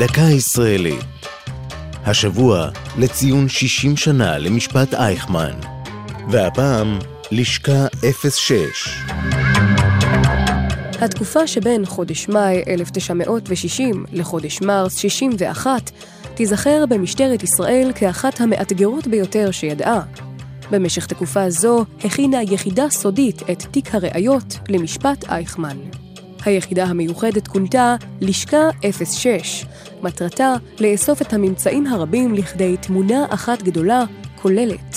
דקה ישראלית. השבוע לציון 60 שנה למשפט אייכמן. והפעם, לשכה 06. התקופה שבין חודש מאי 1960 לחודש מרס 61 תיזכר במשטרת ישראל כאחת המאתגרות ביותר שידעה. במשך תקופה זו הכינה יחידה סודית את תיק הראיות למשפט אייכמן. היחידה המיוחדת כונתה לשכה 06. מטרתה לאסוף את הממצאים הרבים לכדי תמונה אחת גדולה, כוללת.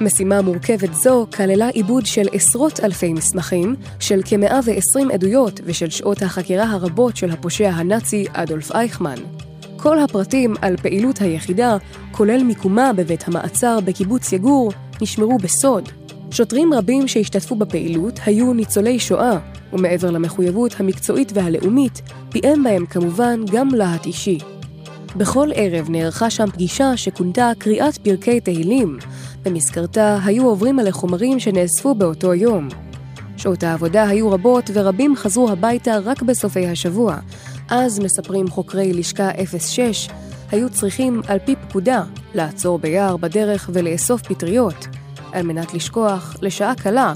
משימה מורכבת זו כללה עיבוד של עשרות אלפי מסמכים, של כ-120 עדויות ושל שעות החקירה הרבות של הפושע הנאצי אדולף אייכמן. כל הפרטים על פעילות היחידה, כולל מיקומה בבית המעצר בקיבוץ יגור, נשמרו בסוד. שוטרים רבים שהשתתפו בפעילות היו ניצולי שואה, ומעבר למחויבות המקצועית והלאומית, פיעם בהם כמובן גם להט אישי. בכל ערב נערכה שם פגישה שכונתה קריאת פרקי תהילים. במסגרתה היו עוברים עלי חומרים שנאספו באותו יום. שעות העבודה היו רבות ורבים חזרו הביתה רק בסופי השבוע. אז, מספרים חוקרי לשכה 06, היו צריכים, על פי פקודה, לעצור ביער בדרך ולאסוף פטריות, על מנת לשכוח, לשעה קלה,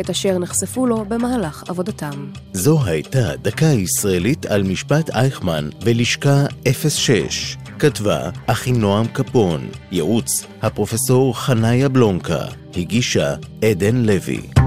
את אשר נחשפו לו במהלך עבודתם. זו הייתה דקה ישראלית על משפט אייכמן בלשכה 06. כתבה אחינועם קפון, ייעוץ הפרופסור חניה בלונקה, הגישה עדן לוי.